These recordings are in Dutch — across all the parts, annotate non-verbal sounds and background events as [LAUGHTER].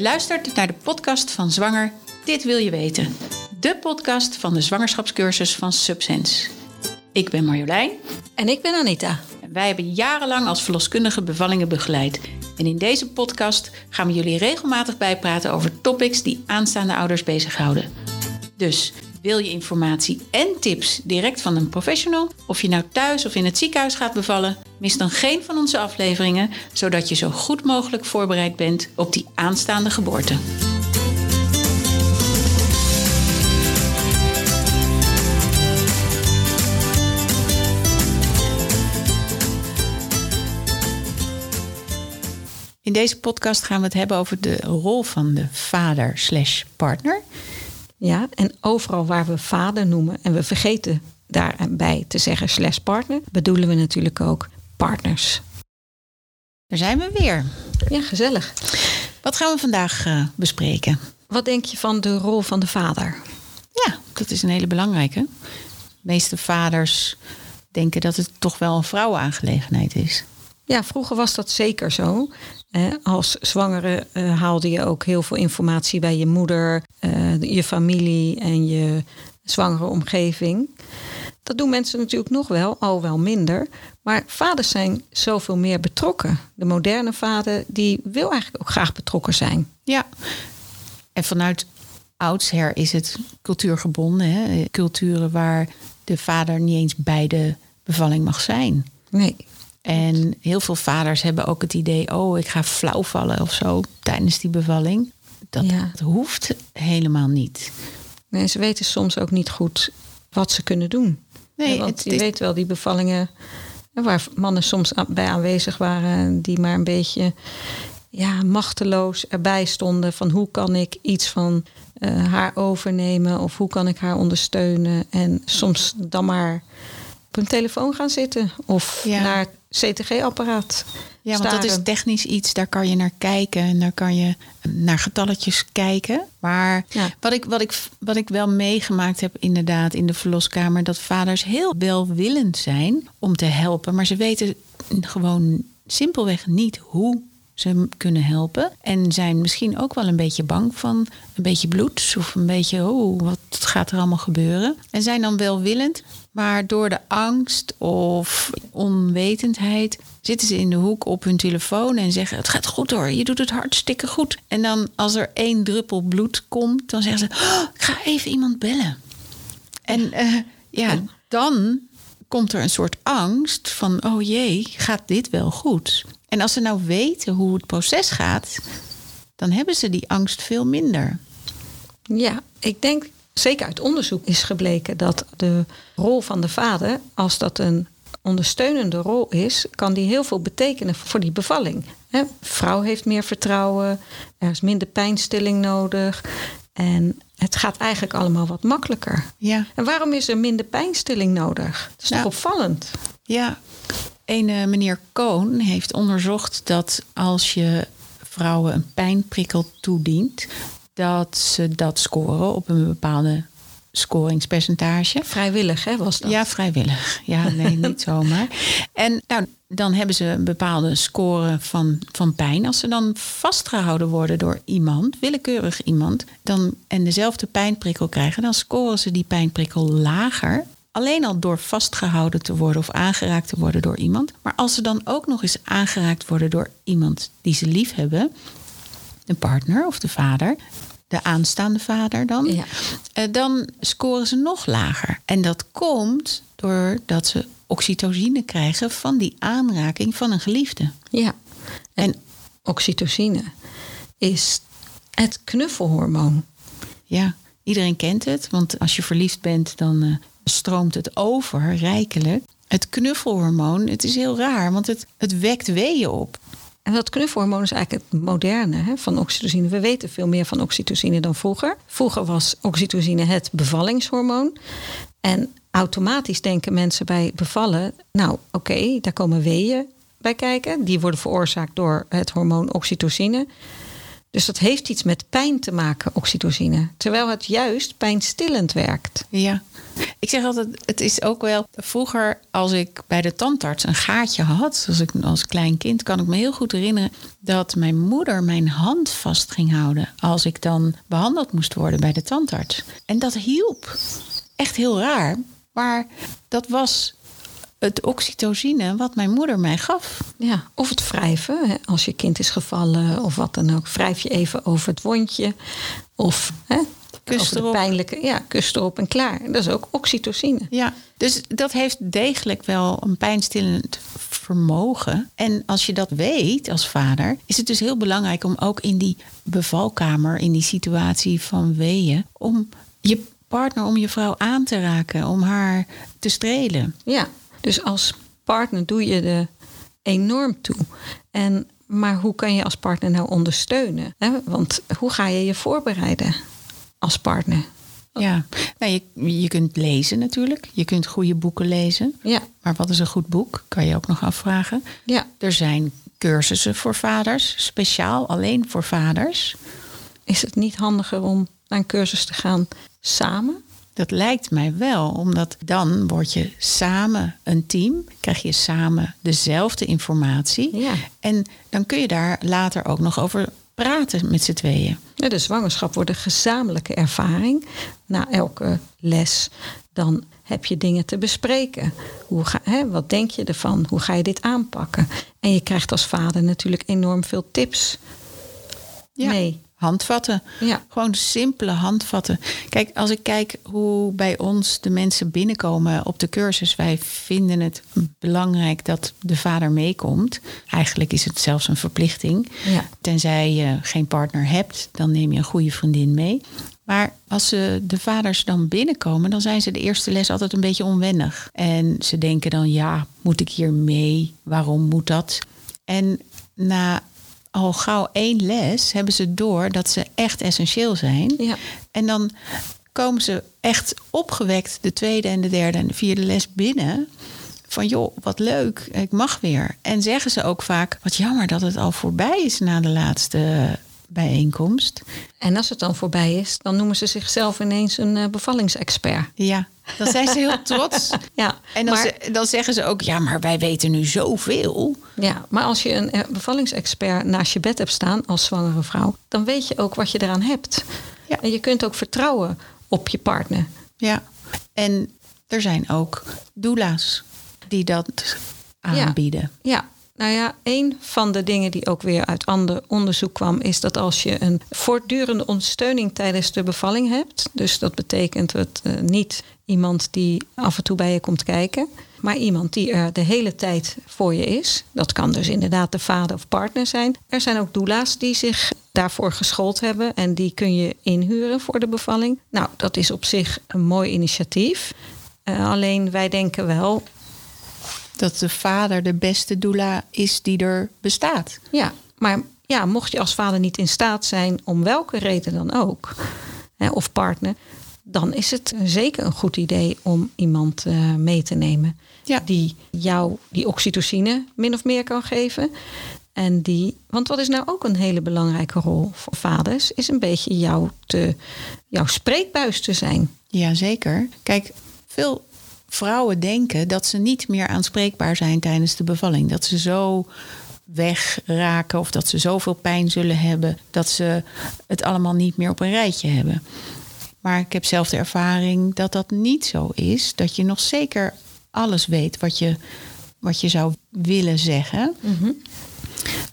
Je luistert naar de podcast van Zwanger Dit Wil Je Weten. De podcast van de zwangerschapscursus van Subsense. Ik ben Marjolein. En ik ben Anita. En wij hebben jarenlang als verloskundige bevallingen begeleid. En in deze podcast gaan we jullie regelmatig bijpraten over topics die aanstaande ouders bezighouden. Dus wil je informatie en tips direct van een professional? Of je nou thuis of in het ziekenhuis gaat bevallen? Mis dan geen van onze afleveringen, zodat je zo goed mogelijk voorbereid bent op die aanstaande geboorte. In deze podcast gaan we het hebben over de rol van de vader slash partner. Ja, en overal waar we vader noemen en we vergeten daarbij te zeggen slash partner, bedoelen we natuurlijk ook partners. Daar zijn we weer. Ja, gezellig. Wat gaan we vandaag uh, bespreken? Wat denk je van de rol van de vader? Ja, dat is een hele belangrijke. De meeste vaders denken dat het toch wel een vrouwenaangelegenheid is. Ja, vroeger was dat zeker zo. als zwangere uh, haalde je ook heel veel informatie bij je moeder, uh, je familie en je zwangere omgeving. Dat doen mensen natuurlijk nog wel, al wel minder. Maar vaders zijn zoveel meer betrokken. De moderne vader die wil eigenlijk ook graag betrokken zijn. Ja, en vanuit oudsher is het cultuurgebonden. Hè? Culturen waar de vader niet eens bij de bevalling mag zijn. Nee. En heel veel vaders hebben ook het idee: oh, ik ga flauw vallen of zo tijdens die bevalling. Dat, Ja. dat hoeft helemaal niet. Nee, ze weten soms ook niet goed wat ze kunnen doen. Nee, want het je weet wel, die bevallingen waar mannen soms bij aanwezig waren, die maar een beetje ja, machteloos erbij stonden van hoe kan ik iets van eh, haar overnemen of hoe kan ik haar ondersteunen. En soms dan maar op hun telefoon gaan zitten of Ja. naar CTG-apparaat. Ja, want dat is technisch iets, daar kan je naar kijken en daar kan je naar getalletjes kijken. Maar Ja. wat, ik, wat, ik, wat ik wel meegemaakt heb, inderdaad, in de verloskamer, dat vaders heel welwillend zijn om te helpen, maar ze weten gewoon simpelweg niet hoe ze kunnen helpen. En zijn misschien ook wel een beetje bang van een beetje bloed of een beetje, oh, wat gaat er allemaal gebeuren? En zijn dan welwillend, maar door de angst of onwetendheid zitten ze in de hoek op hun telefoon en zeggen: Het gaat goed hoor, je doet het hartstikke goed. En dan als er één druppel bloed komt, dan zeggen ze: "Oh, Ik ga even iemand bellen. En eh, ja, dan komt er een soort angst van: Oh jee, gaat dit wel goed? En als ze nou weten hoe het proces gaat, dan hebben ze die angst veel minder. Ja, ik denk zeker uit onderzoek is gebleken dat de rol van de vader, als dat een ondersteunende rol is, kan die heel veel betekenen voor die bevalling. Hè, vrouw heeft meer vertrouwen, er is minder pijnstilling nodig en het gaat eigenlijk allemaal wat makkelijker. Ja. En waarom is er minder pijnstilling nodig? Dat is Nou, toch opvallend? Ja, een meneer Koon heeft onderzocht dat als je vrouwen een pijnprikkel toedient, dat ze dat scoren op een bepaalde scoringspercentage. Vrijwillig, hè, was dat? Ja, vrijwillig. Ja, nee, niet [LAUGHS] zomaar. En nou, dan hebben ze een bepaalde score van, van pijn. Als ze dan vastgehouden worden door iemand, willekeurig iemand, dan, en dezelfde pijnprikkel krijgen, dan scoren ze die pijnprikkel lager. Alleen al door vastgehouden te worden of aangeraakt te worden door iemand. Maar als ze dan ook nog eens aangeraakt worden door iemand die ze lief hebben, de partner of de vader, de aanstaande vader dan, Ja. eh, dan scoren ze nog lager. En dat komt doordat ze oxytocine krijgen van die aanraking van een geliefde. Ja. En, En- oxytocine is het knuffelhormoon. Ja, iedereen kent het, want als je verliefd bent, dan eh, stroomt het over rijkelijk. Het knuffelhormoon, het is heel raar, want het, het wekt weeën op. En dat knuffelhormoon is eigenlijk het moderne hè, van oxytocine. We weten veel meer van oxytocine dan vroeger. Vroeger was oxytocine het bevallingshormoon. En automatisch denken mensen bij bevallen... nou, oké, daar komen weeën bij kijken. Die worden veroorzaakt door het hormoon oxytocine. Dus dat heeft iets met pijn te maken, oxytocine. Terwijl het juist pijnstillend werkt. Ja. Ik zeg altijd, het is ook wel... Vroeger, als ik bij de tandarts een gaatje had... als ik als klein kind, kan ik me heel goed herinneren... dat mijn moeder mijn hand vast ging houden... als ik dan behandeld moest worden bij de tandarts. En dat hielp. Echt heel raar. Maar dat was het oxytocine wat mijn moeder mij gaf. Ja, of het wrijven. Hè, als je kind is gevallen of wat dan ook. Wrijf je even over het wondje. Of hè, Kus erop. pijnlijke... Ja, kus erop en klaar. Dat is ook oxytocine. Ja, dus dat heeft degelijk wel een pijnstillend vermogen. En als je dat weet als vader, is het dus heel belangrijk om ook in die bevalkamer, in die situatie van weeën, om je partner, om je vrouw aan te raken, om haar te strelen. Ja, dus als partner doe je er enorm toe. En, maar hoe kan je als partner nou ondersteunen? Hè? Want hoe ga je je voorbereiden als partner? Ja, nou, je, je kunt lezen natuurlijk. Je kunt goede boeken lezen. Ja, Maar wat is een goed boek? Kan je ook nog afvragen. ja. Er zijn cursussen voor vaders, speciaal alleen voor vaders. Is het niet handiger om naar een cursus te gaan samen? Dat lijkt mij wel, omdat dan word je samen een team, krijg je samen dezelfde informatie. Ja. En dan kun je daar later ook nog over praten met z'n tweeën. Ja, de zwangerschap wordt een gezamenlijke ervaring. Na elke les dan heb je dingen te bespreken. Hoe ga, hè, wat denk je ervan? Hoe ga je dit aanpakken? En je krijgt als vader natuurlijk enorm veel tips mee. Handvatten. Ja. Gewoon simpele handvatten. Kijk, als ik kijk hoe bij ons de mensen binnenkomen op de cursus, wij vinden het belangrijk dat de vader meekomt. Eigenlijk is het zelfs een verplichting. Ja. Tenzij je geen partner hebt, dan neem je een goede vriendin mee. Maar als ze, de vaders dan binnenkomen, dan zijn ze de eerste les altijd een beetje onwennig. En ze denken dan, ja, moet ik hier mee? Waarom moet dat? En na al gauw één les hebben ze door dat ze echt essentieel zijn. Ja. En dan komen ze echt opgewekt de tweede en de derde en de vierde les binnen. Van joh, wat leuk, ik mag weer. En zeggen ze ook vaak, wat jammer dat het al voorbij is na de laatste bijeenkomst. En als het dan voorbij is, dan noemen ze zichzelf ineens een eh, bevallingsexpert. Ja, dan zijn ze heel trots. [LAUGHS] Ja, En dan, maar, ze- dan zeggen ze ook, ja, maar wij weten nu zoveel. ja, maar als je een eh, bevallingsexpert naast je bed hebt staan als zwangere vrouw, dan weet je ook wat je eraan hebt. Ja. En je kunt ook vertrouwen op je partner. Ja, en er zijn ook doula's die dat aanbieden. Ja, nou ja, een van de dingen die ook weer uit ander onderzoek kwam, is dat als je een voortdurende ondersteuning tijdens de bevalling hebt, dus dat betekent het eh, niet iemand die af en toe bij je komt kijken, maar iemand die er de hele tijd voor je is. Dat kan dus inderdaad de vader of partner zijn. Er zijn ook doula's die zich daarvoor geschoold hebben en die kun je inhuren voor de bevalling. Nou, dat is op zich een mooi initiatief. Eh, alleen wij denken wel, Dat de vader de beste doula is die er bestaat. Ja, maar ja, mocht je als vader niet in staat zijn, om welke reden dan ook, hè, of partner, dan is het zeker een goed idee om iemand eh, mee te nemen Ja. die jou die oxytocine min of meer kan geven. En die, want wat is nou ook een hele belangrijke rol voor vaders, is een beetje jou te, jouw spreekbuis te zijn. Jazeker. Kijk, veel vrouwen denken dat ze niet meer aanspreekbaar zijn tijdens de bevalling. Dat ze zo wegraken of dat ze zoveel pijn zullen hebben dat ze het allemaal niet meer op een rijtje hebben. Maar ik heb zelf de ervaring dat dat niet zo is. Dat je nog zeker alles weet wat je, wat je zou willen zeggen.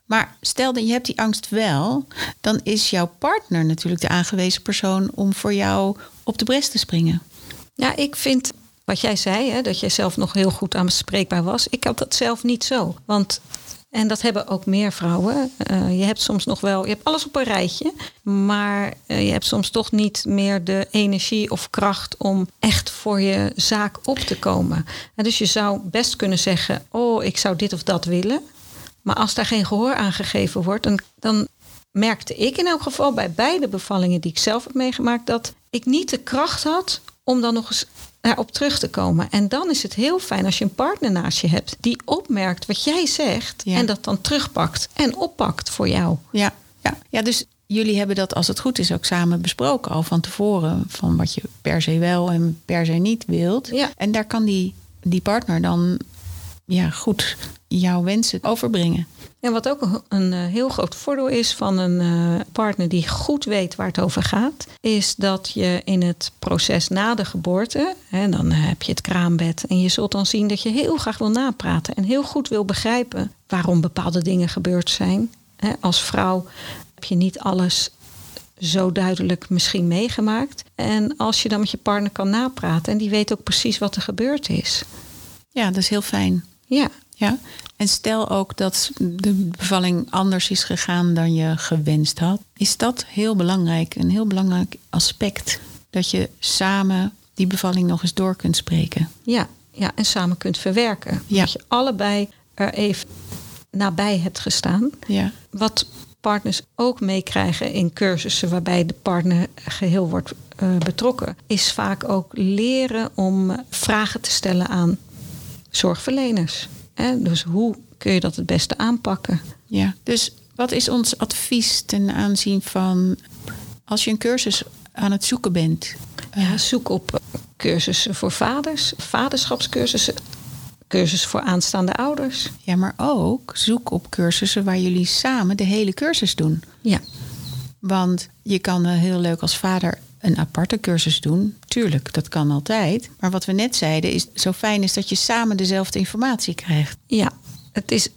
Maar stel dat je hebt die angst wel, dan is jouw partner natuurlijk de aangewezen persoon om voor jou op de bres te springen. Ja, ik vind wat jij zei, hè, dat jij zelf nog heel goed aanspreekbaar was. Ik had dat zelf niet zo. Want, en dat hebben ook meer vrouwen. eh, je hebt soms nog wel, je hebt alles op een rijtje. Maar eh, je hebt soms toch niet meer de energie of kracht om echt voor je zaak op te komen. En dus je zou best kunnen zeggen, oh, ik zou dit of dat willen. Maar als daar geen gehoor aan gegeven wordt, dan, dan merkte ik in elk geval bij beide bevallingen die ik zelf heb meegemaakt, dat ik niet de kracht had om dan nog eens daarop terug te komen. En dan is het heel fijn als je een partner naast je hebt die opmerkt wat jij zegt Ja. en dat dan terugpakt en oppakt voor jou. Ja, ja. ja dus jullie hebben dat, als het goed is, ook samen besproken al van tevoren. Van wat je per se wel en per se niet wilt. Ja. En daar kan die, die partner dan ja, goed jouw wensen overbrengen. En wat ook een, eh, heel groot voordeel is van een eh, partner die goed weet waar het over gaat, is dat je in het proces na de geboorte, hè, dan eh, heb je het kraambed en je zult dan zien dat je heel graag wil napraten en heel goed wil begrijpen waarom bepaalde dingen gebeurd zijn. Als vrouw heb je niet alles zo duidelijk misschien meegemaakt. En als je dan met je partner kan napraten en die weet ook precies wat er gebeurd is. Ja, dat is heel fijn. Ja, Ja. En stel ook dat de bevalling anders is gegaan dan je gewenst had. Is dat heel belangrijk, een heel belangrijk aspect. Dat je samen die bevalling nog eens door kunt spreken. ja, ja, en samen kunt verwerken. Ja. Dat je allebei er even nabij hebt gestaan. Ja, Wat partners ook meekrijgen in cursussen waarbij de partner geheel wordt eh, betrokken, is vaak ook leren om vragen te stellen aan zorgverleners. Hè? Dus hoe kun je dat het beste aanpakken? ja. Dus wat is ons advies ten aanzien van als je een cursus aan het zoeken bent? Ja, zoek op eh, cursussen voor vaders, vaderschapscursussen, cursussen voor aanstaande ouders. Ja, maar ook zoek op cursussen waar jullie samen de hele cursus doen. Ja, Want je kan eh, heel leuk als vader een aparte cursus doen. Tuurlijk, dat kan altijd. Maar wat we net zeiden, is zo fijn is dat je samen dezelfde informatie krijgt. ja, het is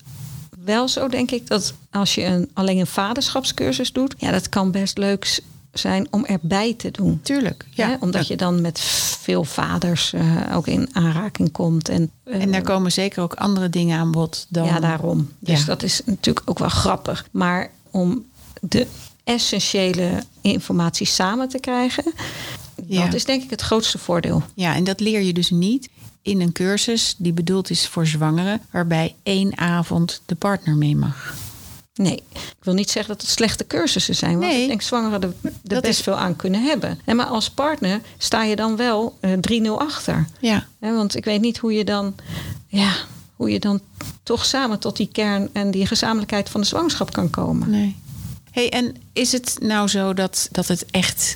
wel zo, denk ik, dat als je een, alleen een vaderschapscursus doet, ja, dat kan best leuk zijn om erbij te doen. Tuurlijk, ja. Omdat je dan met veel vaders eh, ook in aanraking komt. En, eh, En daar komen zeker ook andere dingen aan bod dan. ja, daarom. Dus Ja. dat is natuurlijk ook wel grappig. Maar om de essentiële informatie samen te krijgen, Ja. dat is denk ik het grootste voordeel. Ja, en dat leer je dus niet in een cursus die bedoeld is voor zwangeren, waarbij één avond de partner mee mag. Nee, ik wil niet zeggen dat het slechte cursussen zijn. Want Nee. ik denk zwangeren er, er best is- veel aan kunnen hebben. En maar als partner sta je dan wel eh 3-0 achter. Ja, want ik weet niet hoe je dan, ja, hoe je dan toch samen tot die kern en die gezamenlijkheid van de zwangerschap kan komen. nee. Hey, en is het nou zo dat, dat het echt.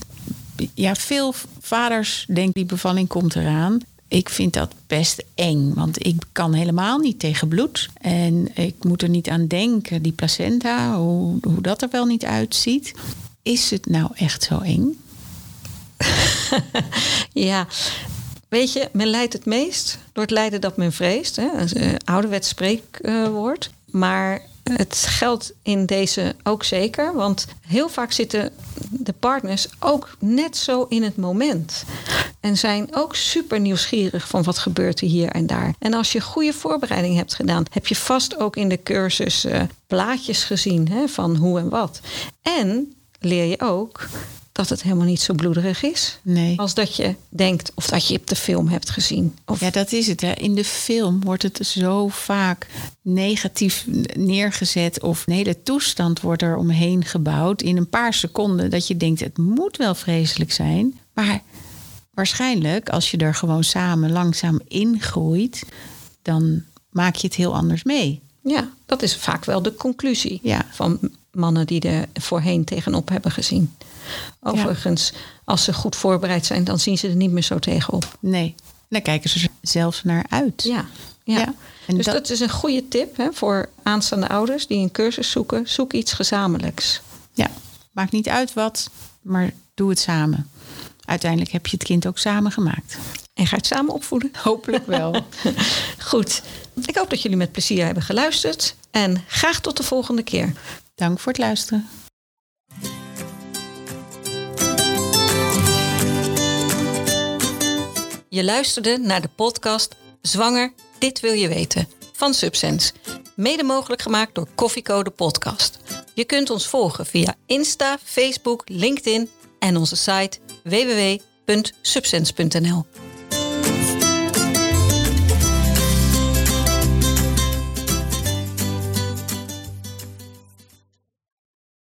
Ja, veel vaders denken die bevalling komt eraan. Ik vind dat best eng, want ik kan helemaal niet tegen bloed. En ik moet er niet aan denken, die placenta, hoe, hoe dat er wel niet uitziet. Is het nou echt zo eng? [LAUGHS] Ja, weet je, men lijdt het meest door het lijden dat men vreest. Hè? Een ouderwets spreekwoord. Maar het geldt in deze ook zeker. Want heel vaak zitten de partners ook net zo in het moment. En zijn ook super nieuwsgierig van wat gebeurt er hier en daar. En als je goede voorbereiding hebt gedaan, heb je vast ook in de cursus eh, plaatjes gezien hè, van hoe en wat. En leer je ook dat het helemaal niet zo bloederig is. Nee. Als dat je denkt of dat je op de film hebt gezien. Of, Ja, dat is het. Hè. In de film wordt het zo vaak negatief neergezet. Of een hele toestand wordt er omheen gebouwd. In een paar seconden dat je denkt, het moet wel vreselijk zijn. Maar waarschijnlijk, als je er gewoon samen langzaam ingroeit, dan maak je het heel anders mee. ja, dat is vaak wel de conclusie Ja. van mannen die er voorheen tegenop hebben gezien. Overigens, als ze goed voorbereid zijn, dan zien ze er niet meer zo tegenop. Nee, daar kijken ze er zelfs naar uit. Ja, ja. Ja, en dus dat- dat... is een goede tip hè, voor aanstaande ouders die een cursus zoeken. Zoek iets gezamenlijks. Ja, maakt niet uit wat, maar doe het samen. Uiteindelijk heb je het kind ook samen gemaakt. En ga het samen opvoeden. [LAUGHS] Hopelijk wel. [LAUGHS] Goed. Ik hoop dat jullie met plezier hebben geluisterd. En graag tot de volgende keer. Dank voor het luisteren. Je luisterde naar de podcast Zwanger, dit wil je weten van Subsense. Mede mogelijk gemaakt door Koffiecode Podcast. Je kunt ons volgen via Insta, Facebook, LinkedIn en onze site www.subsense.nl.